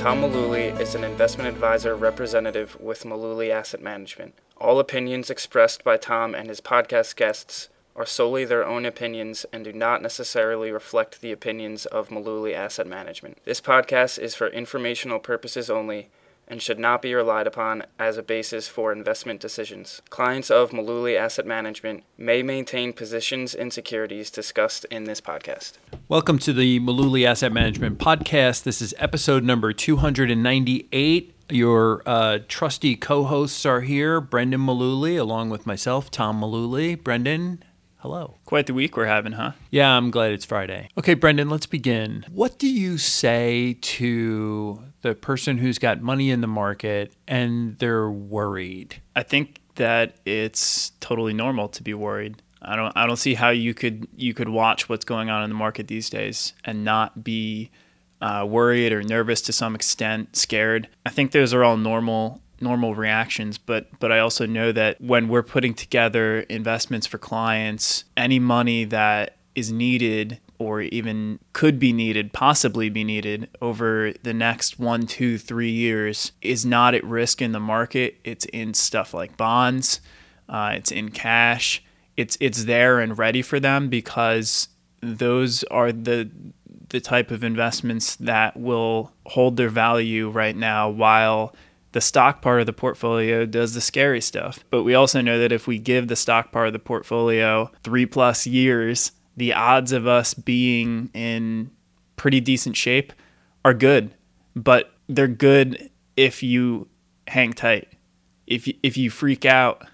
Tom Mullooly is an investment advisor representative with Mullooly Asset Management. All opinions expressed by Tom and his podcast guests are solely their own opinions and do not necessarily reflect the opinions of Mullooly Asset Management. This podcast is for informational purposes only and should not be relied upon as a basis for investment decisions. Clients of Mullooly Asset Management may maintain positions in securities discussed in this podcast. Welcome to the Mullooly Asset Management Podcast. This is episode number 298. Your uh, trusty co hosts are here Brendan Mullooly, along with myself, Tom Mullooly. Brendan, hello. Quite the week we're having, huh? Yeah, I'm glad it's Friday. Okay, Brendan, let's begin. What do you say to the person who's got money in the market and they're worried? I think that it's totally normal to be worried. I don't I don't see how you could you could watch what's going on in the market these days and not be uh, worried or nervous to some extent, scared. I think those are all normal normal reactions, but but I also know that when we're putting together investments for clients, any money that is needed or even could be needed, possibly be needed over the next one, two, three years is not at risk in the market. It's in stuff like bonds, uh, it's in cash. It's it's there and ready for them because those are the the type of investments that will hold their value right now while the stock part of the portfolio does the scary stuff. But we also know that if we give the stock part of the portfolio three plus years, the odds of us being in pretty decent shape are good. But they're good if you hang tight. If you, if you freak out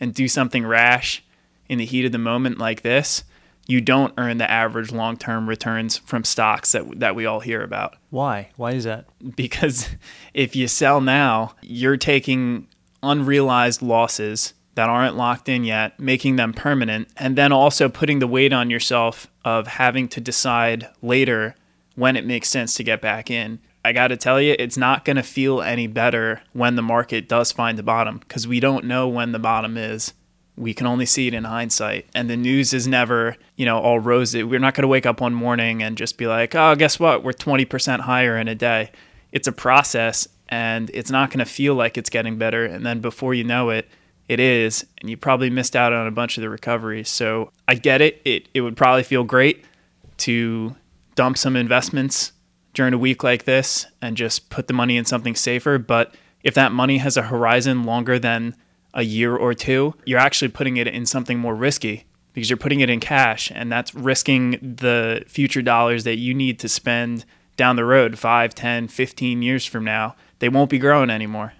and do something rash in the heat of the moment like this, you don't earn the average long-term returns from stocks that that we all hear about. Why? Why is that? Because if you sell now, you're taking unrealized losses that aren't locked in yet, making them permanent, and then also putting the weight on yourself of having to decide later when it makes sense to get back in. I got to tell you, it's not going to feel any better when the market does find the bottom because we don't know when the bottom is we can only see it in hindsight. And the news is never, you know, all rosy. We're not going to wake up one morning and just be like, oh, guess what? We're 20% higher in a day. It's a process and it's not going to feel like it's getting better. And then before you know it, it is. And you probably missed out on a bunch of the recovery. So I get it. It, it would probably feel great to dump some investments during a week like this and just put the money in something safer. But if that money has a horizon longer than a year or two, you're actually putting it in something more risky because you're putting it in cash and that's risking the future dollars that you need to spend down the road 5, 10, 15 years from now. They won't be growing anymore.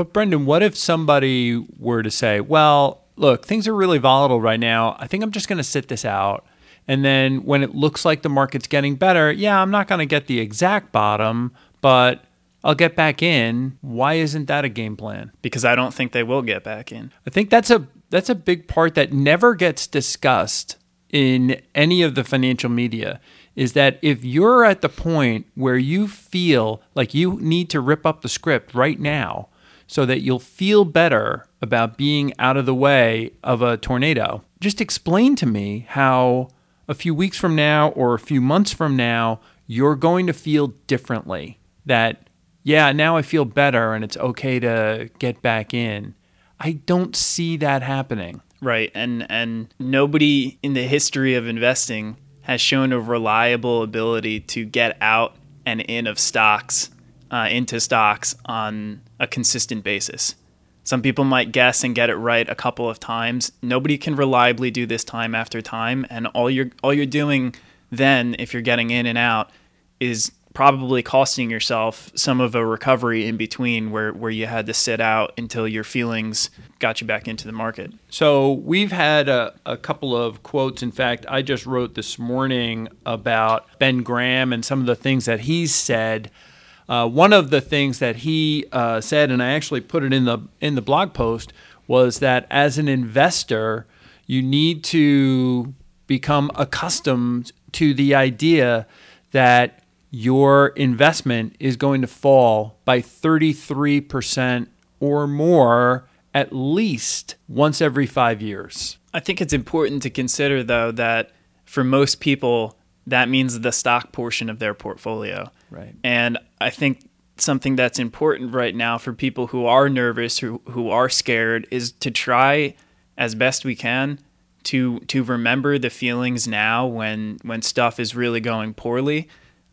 But Brendan, what if somebody were to say, "Well, look, things are really volatile right now. I think I'm just going to sit this out." And then when it looks like the market's getting better, yeah, I'm not going to get the exact bottom, but I'll get back in. Why isn't that a game plan? Because I don't think they will get back in. I think that's a that's a big part that never gets discussed in any of the financial media is that if you're at the point where you feel like you need to rip up the script right now so that you'll feel better about being out of the way of a tornado, just explain to me how a few weeks from now or a few months from now you're going to feel differently. That yeah, now I feel better and it's okay to get back in. I don't see that happening. Right. And and nobody in the history of investing has shown a reliable ability to get out and in of stocks uh, into stocks on a consistent basis. Some people might guess and get it right a couple of times. Nobody can reliably do this time after time, and all you're all you're doing then, if you're getting in and out, is probably costing yourself some of a recovery in between where, where you had to sit out until your feelings got you back into the market. So we've had a, a couple of quotes. In fact, I just wrote this morning about Ben Graham and some of the things that he's said. Uh, one of the things that he uh, said, and I actually put it in the in the blog post, was that as an investor, you need to become accustomed to the idea that your investment is going to fall by 33% or more at least once every five years. I think it's important to consider, though, that for most people, that means the stock portion of their portfolio. Right. And I think something that's important right now for people who are nervous, who who are scared, is to try as best we can to to remember the feelings now when when stuff is really going poorly,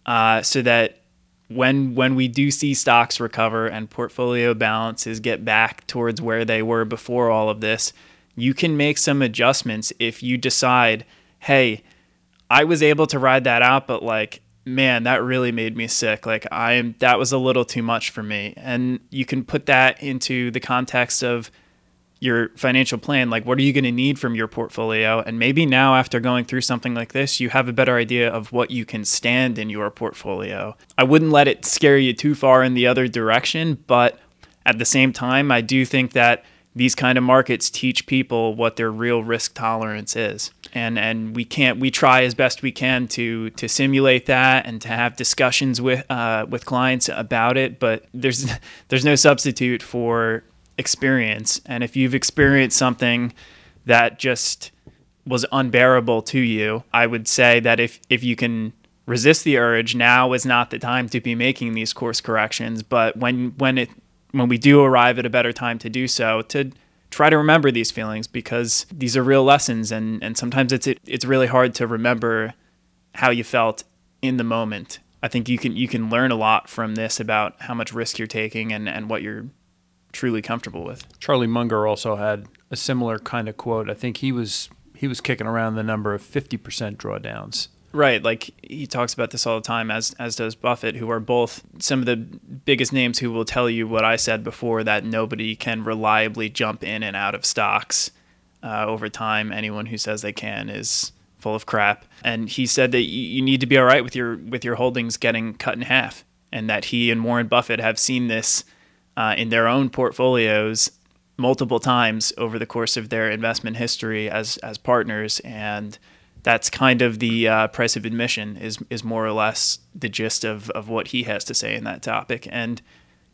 uh, so that when when we do see stocks recover and portfolio balances get back towards where they were before all of this, you can make some adjustments if you decide, hey, I was able to ride that out, but like man, that really made me sick. Like I am that was a little too much for me. And you can put that into the context of your financial plan. Like what are you going to need from your portfolio? And maybe now after going through something like this, you have a better idea of what you can stand in your portfolio. I wouldn't let it scare you too far in the other direction, but at the same time, I do think that these kind of markets teach people what their real risk tolerance is. And and we can't we try as best we can to to simulate that and to have discussions with uh, with clients about it but there's there's no substitute for experience. And if you've experienced something that just was unbearable to you i would say that if if you can resist the urge now is not the time to be making these course corrections. But when when it when we do arrive at a better time to do so to try to remember these feelings because these are real lessons and, and sometimes it's it, it's really hard to remember how you felt in the moment. I think you can you can learn a lot from this about how much risk you're taking and, and what you're truly comfortable with. Charlie Munger also had a similar kind of quote. I think he was he was kicking around the number of 50% drawdowns Right, like he talks about this all the time, as as does Buffett, who are both some of the biggest names who will tell you what I said before that nobody can reliably jump in and out of stocks uh, over time. Anyone who says they can is full of crap. And he said that you need to be all right with your with your holdings getting cut in half, and that he and Warren Buffett have seen this uh, in their own portfolios multiple times over the course of their investment history as as partners and that's kind of the uh, price of admission is is more or less the gist of of what he has to say in that topic. And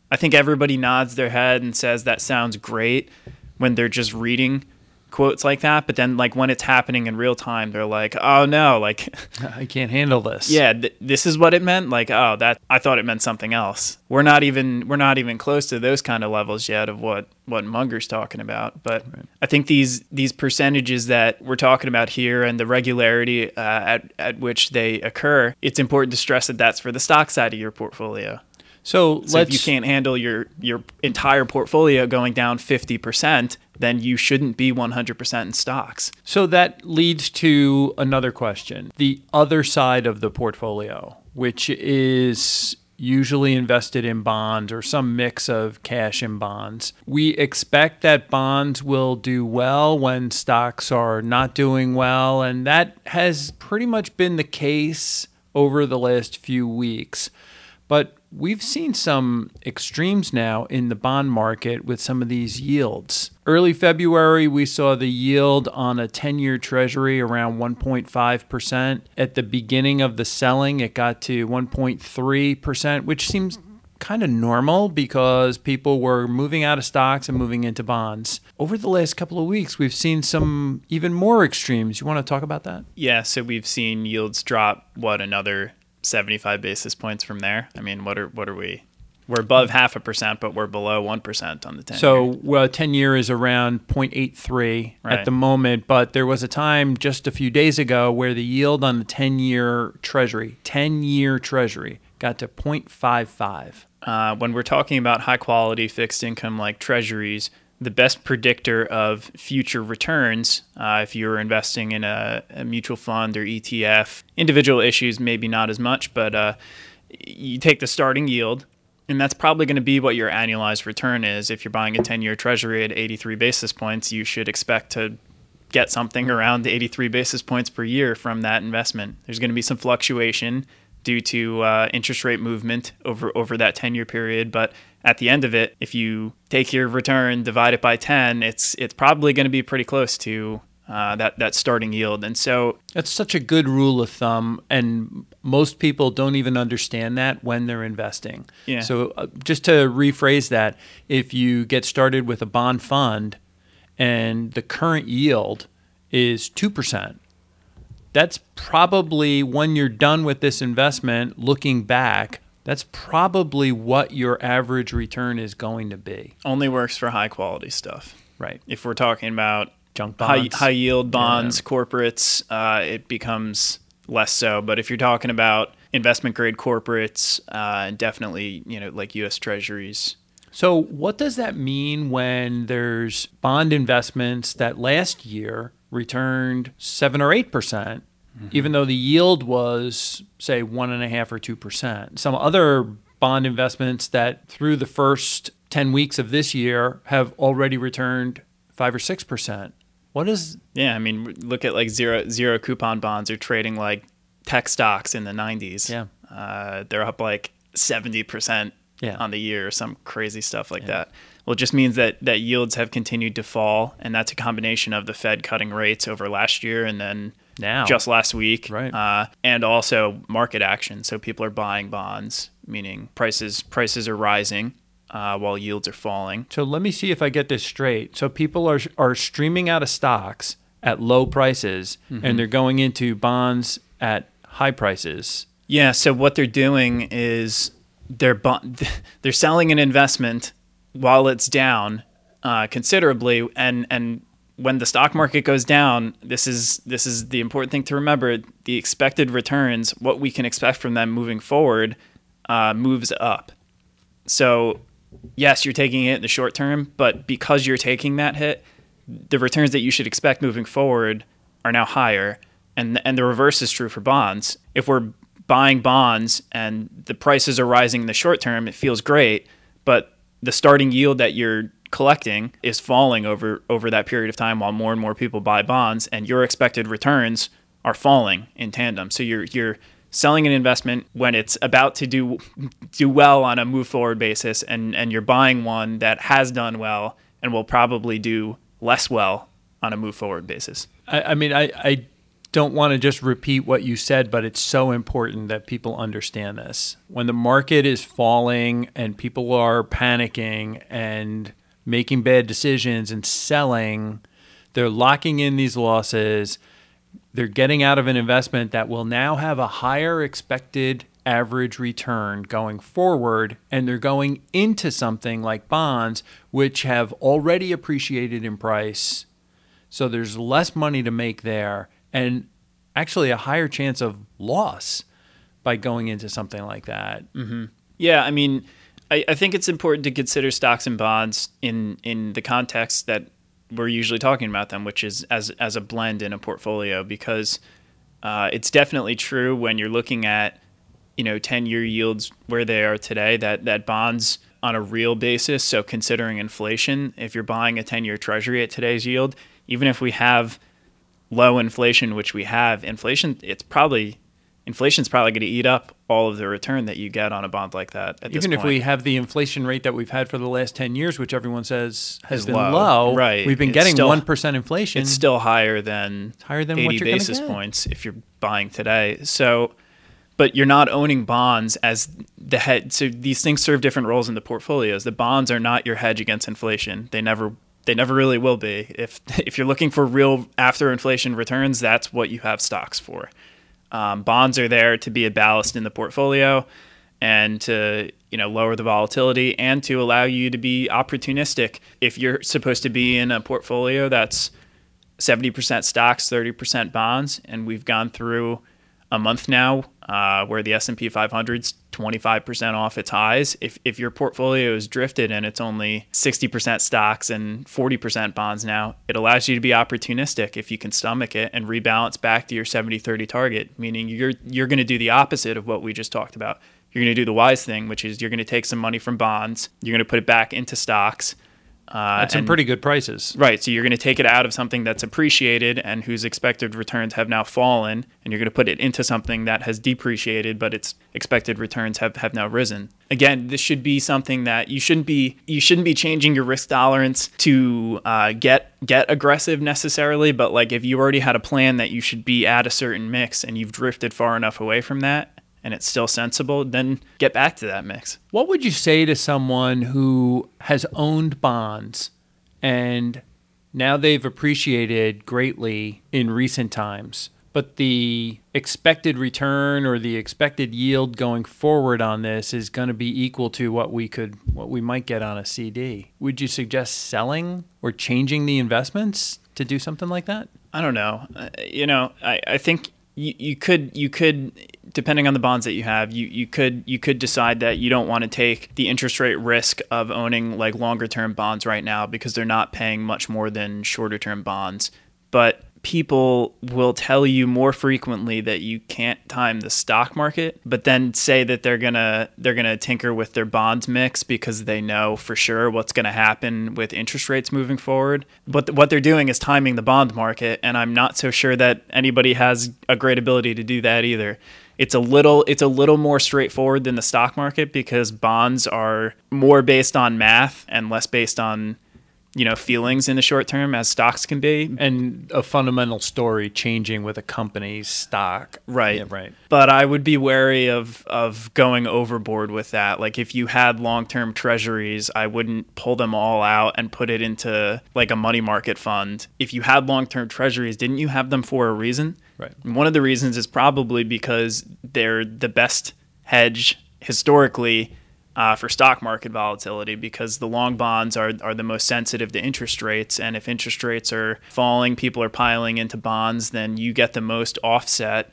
I think everybody nods their head and says that sounds great when they're just reading quotes like that but then like when it's happening in real time they're like oh no like i can't handle this. Yeah th- this is what it meant? Like oh that i thought it meant something else. We're not even we're not even close to those kind of levels yet of what what munger's talking about but right. i think these these percentages that we're talking about here and the regularity uh, at at which they occur it's important to stress that that's for the stock side of your portfolio. So, so if you can't handle your your entire portfolio going down 50%, then you shouldn't be 100% in stocks. So that leads to another question. The other side of the portfolio, which is usually invested in bonds or some mix of cash and bonds. We expect that bonds will do well when stocks are not doing well, and that has pretty much been the case over the last few weeks. But we've seen some extremes now in the bond market with some of these yields. Early February, we saw the yield on a 10 year treasury around 1.5%. At the beginning of the selling, it got to 1.3%, which seems kind of normal because people were moving out of stocks and moving into bonds. Over the last couple of weeks, we've seen some even more extremes. You want to talk about that? Yeah, so we've seen yields drop, what, another 75 basis points from there. I mean, what are what are we? We're above half a percent, but we're below one percent on the ten. So, well, ten year is around 0.83 right. at the moment, but there was a time just a few days ago where the yield on the ten year Treasury, ten year Treasury, got to 0.55. Uh, when we're talking about high quality fixed income like Treasuries, the best predictor of future returns uh, if you're investing in a, a, mutual fund or ETF. Individual issues, maybe not as much, but uh, you take the starting yield, and that's probably going to be what your annualized return is. If you're buying a 10 year treasury at 83 basis points, you should expect to get something around 83 basis points per year from that investment. There's going to be some fluctuation due to uh, interest rate movement over over that 10 year period, but at the end of it, if you take your return, divide it by 10, it's it's probably going to be pretty close to uh, that that starting yield. And so that's such a good rule of thumb, and most people don't even understand that when they're investing. Yeah. So uh, just to rephrase that, if you get started with a bond fund, and the current yield is two percent, that's probably when you're done with this investment, looking back that's probably what your average return is going to be. Only works for high quality stuff. Right. If we're talking about Junk high, bonds. high yield bonds, corporates, uh, it becomes less so. But if you're talking about investment grade corporates, uh, definitely, you know, like U.S. Treasuries. So, what does that mean when there's bond investments that last year returned seven or eight percent, even though the yield was, say, one and a half or two percent? Some other bond investments that through the first 10 weeks of this year have already returned five or six percent. What is Yeah, I mean, look at like zero zero coupon bonds are trading like tech stocks in the 90s. Yeah. uh, they're up like 70 percent Yeah. on the year or some crazy stuff like that. Well, it just means that that yields have continued to fall, and that's a combination of the Fed cutting rates over last year and then now? just last week, Right. Uh, and also market action. So people are buying bonds, meaning prices prices are rising uh, while yields are falling. So let me see if I get this straight. So people are are streaming out of stocks at low prices and they're going into bonds at high prices. Yeah. So what they're doing is they're bu- they're selling an investment while it's down uh, considerably, and and when the stock market goes down, this is this is the important thing to remember. The expected returns, what we can expect from them moving forward, uh, moves up. So, yes, you're taking it in the short term, but because you're taking that hit, the returns that you should expect moving forward are now higher. And and the reverse is true for bonds. If we're buying bonds and the prices are rising in the short term, it feels great, but the starting yield that you're collecting is falling over over that period of time while more and more people buy bonds and your expected returns are falling in tandem. So you're you're selling an investment when it's about to do do well on a move forward basis and and you're buying one that has done well and will probably do less well on a move forward basis. I, I mean, I, I don't want to just repeat what you said, but it's so important that people understand this. When the market is falling and people are panicking and making bad decisions and selling, they're locking in these losses. They're getting out of an investment that will now have a higher expected average return going forward, and they're going into something like bonds, which have already appreciated in price. So there's less money to make there, and actually a higher chance of loss by going into something like that. Mm-hmm. Yeah, I mean, I, I think it's important to consider stocks and bonds in in the context that we're usually talking about them, which is as as a blend in a portfolio, because uh, it's definitely true when you're looking at you know 10 year yields where they are today that that bonds on a real basis so considering inflation if you're buying a 10 year treasury at today's yield even if we have low inflation which we have inflation it's probably inflation's probably going to eat up all of the return that you get on a bond like that at this Even if we have the inflation rate that we've had for the last 10 years, which everyone says has Is been low. low, Right. we've been It's getting still- 1% inflation. it's still higher than higher than 80 what you're basis points if you're buying today. So, but you're not owning bonds as the head. So these things serve different roles in the portfolios. The bonds are not your hedge against inflation. They never they never really will be. If if you're looking for real after inflation returns, that's what you have stocks for. Um, bonds are there to be a ballast in the portfolio and to you know lower the volatility and to allow you to be opportunistic. If you're supposed to be in a portfolio that's 70% stocks 30% bonds and we've gone through a month now uh, where the S&P 500's 25% off its highs. If, if your portfolio is drifted and it's only 60% stocks and 40% bonds now it allows you to be opportunistic if you can stomach it and rebalance back to your 70-30 target meaning you're you're going to do the opposite of what we just talked about. You're going to do the wise thing which is you're going to take some money from bonds you're going to put it back into stocks uh, At some and- pretty good prices. Right. So you're going to take it out of something that's appreciated and whose expected returns have now fallen, and you're going to put it into something that has depreciated, but its expected returns have, have now risen. Again, this should be something that you shouldn't be you shouldn't be changing your risk tolerance to uh, get get aggressive necessarily. But like if you already had a plan that you should be at a certain mix and you've drifted far enough away from that, and it's still sensible, then get back to that mix. What would you say to someone who has owned bonds and now they've appreciated greatly in recent times, but the expected return or the expected yield going forward on this is going to be equal to what we could what we might get on a CD. Would you suggest selling or changing the investments to do something like that? I don't know. Uh, you know, I, I think you, you could you could depending on the bonds that you have you, you could you could decide that you don't want to take the interest rate risk of owning like longer term bonds right now because they're not paying much more than shorter term bonds. But people will tell you more frequently that you can't time the stock market, but then say that they're gonna they're gonna tinker with their bonds mix because they know for sure what's gonna happen with interest rates moving forward. But what they're doing is timing the bond market, and I'm not so sure that anybody has a great ability to do that either. It's a little it's a little more straightforward than the stock market because bonds are more based on math and less based on you know feelings in the short term as stocks can be. And a fundamental story changing with a company's stock. Right. Yeah, right. But i would be wary of of going overboard with that. Like if you had long-term treasuries i wouldn't pull them all out and put it into like a money market fund. If you had long-term treasuries didn't you have them for a reason? Right. And one of the reasons is probably because they're the best hedge historically uh, for stock market volatility because the long bonds are, are the most sensitive to interest rates. And if interest rates are falling, people are piling into bonds, then you get the most offset.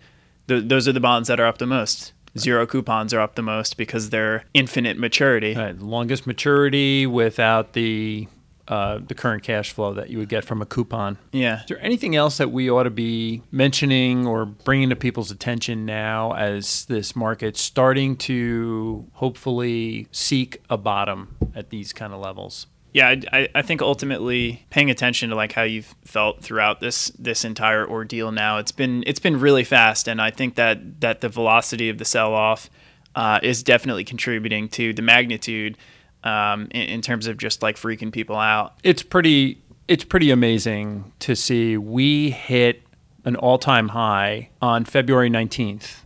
Th- those are the bonds that are up the most. Zero coupons are up the most because they're infinite maturity. Right. Longest maturity without the uh, the current cash flow that you would get from a coupon. Yeah. Is there anything else that we ought to be mentioning or bringing to people's attention now as this market's starting to hopefully seek a bottom at these kind of levels? Yeah, I, I think ultimately paying attention to like how you've felt throughout this this entire ordeal now, it's been it's been really fast, and I think that that the velocity of the sell off uh, is definitely contributing to the magnitude um, in, in terms of just like freaking people out. It's pretty it's pretty amazing to see we hit an all-time high on February 19th.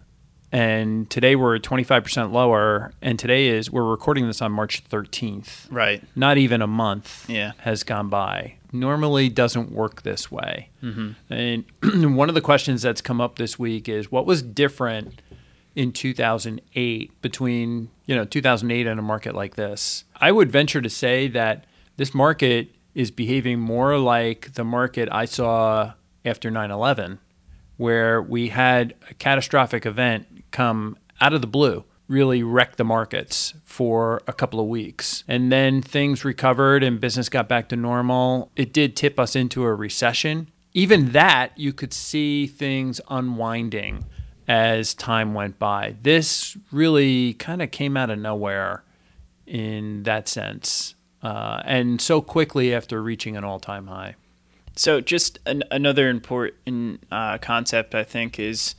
And today we're 25% lower and today is we're recording this on March 13th. Right. Not even a month Yeah. has gone by. Normally doesn't work this way. Mm-hmm. And one of the questions that's come up this week is what was different in 2008 between you know 2008 and a market like this i would venture to say that this market is behaving more like the market i saw after 9-11 where we had a catastrophic event come out of the blue really wreck the markets for a couple of weeks. And then things recovered and business got back to normal. It did tip us into a recession. Even that, you could see things unwinding as time went by. This really kind of came out of nowhere in that sense, uh, and so quickly after reaching an all time high. So, just an, another important uh, concept, I think, is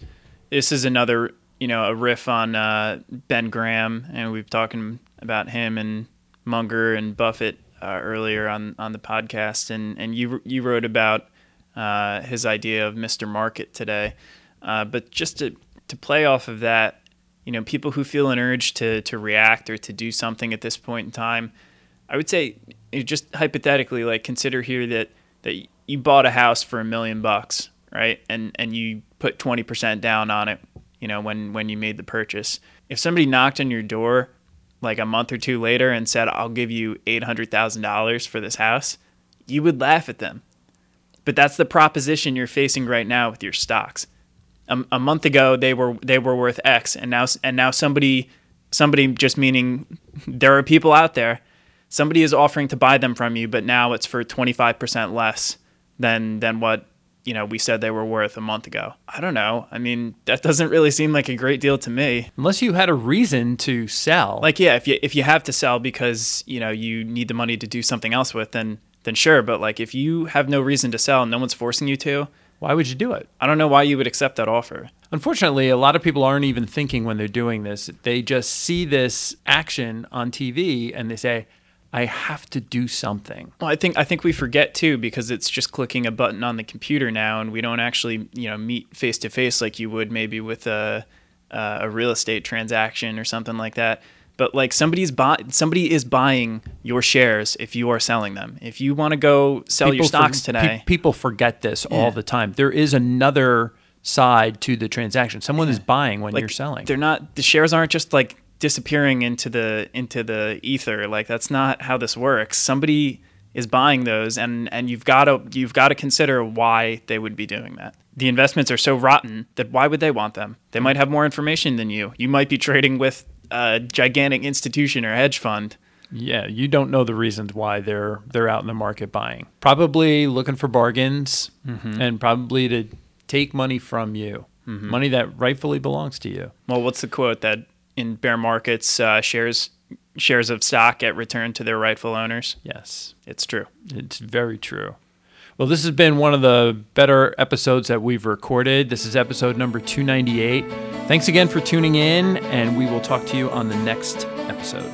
this is another, you know, a riff on uh, Ben Graham, and we've talking about him and Munger and Buffett uh, earlier on, on the podcast, and, and you you wrote about uh, his idea of Mr. Market today. Uh, but just to, to play off of that, you know, people who feel an urge to, to react or to do something at this point in time, I would say just hypothetically, like consider here that, that you bought a house for a million bucks, right? And, and you put 20% down on it, you know, when, when you made the purchase. If somebody knocked on your door like a month or two later and said, I'll give you $800,000 for this house, you would laugh at them. But that's the proposition you're facing right now with your stocks a, a month ago they were they were worth X, and now and now somebody somebody just meaning there are people out there. Somebody is offering to buy them from you, but now it's for twenty five percent less than than what you know we said they were worth a month ago. I don't know. I mean, that doesn't really seem like a great deal to me. Unless you had a reason to sell. Like yeah, if you if you have to sell because you know you need the money to do something else with, then then sure. But like if you have no reason to sell, no one's forcing you to why would you do it? I don't know why you would accept that offer. Unfortunately, a lot of people aren't even thinking when they're doing this. They just see this action on TV and they say, I have to do something. Well, I think I think we forget too because it's just clicking a button on the computer now, and we don't actually you know meet face to face like you would maybe with a uh, a real estate transaction or something like that but like somebody's buy somebody is buying your shares if you are selling them. If you want to go sell people your stocks for, today, pe- people forget this yeah. all the time. There is another side to the transaction. Someone is buying when Like, you're selling. They're not the shares aren't just like disappearing into the into the ether. Like that's not how this works. Somebody is buying those and and you've got to you've got to consider why they would be doing that. The investments are so rotten that why would they want them? They might have more information than you. You might be trading with a gigantic institution or hedge fund. Yeah, you don't know the reasons why they're they're out in the market buying. Probably looking for bargains and probably to take money from you. Money that rightfully belongs to you. Well, what's the quote that in bear markets uh, shares shares of stock get returned to their rightful owners? Yes. It's true. It's very true. Well, this has been one of the better episodes that we've recorded. This is episode number 298. Thanks again for tuning in, and we will talk to you on the next episode.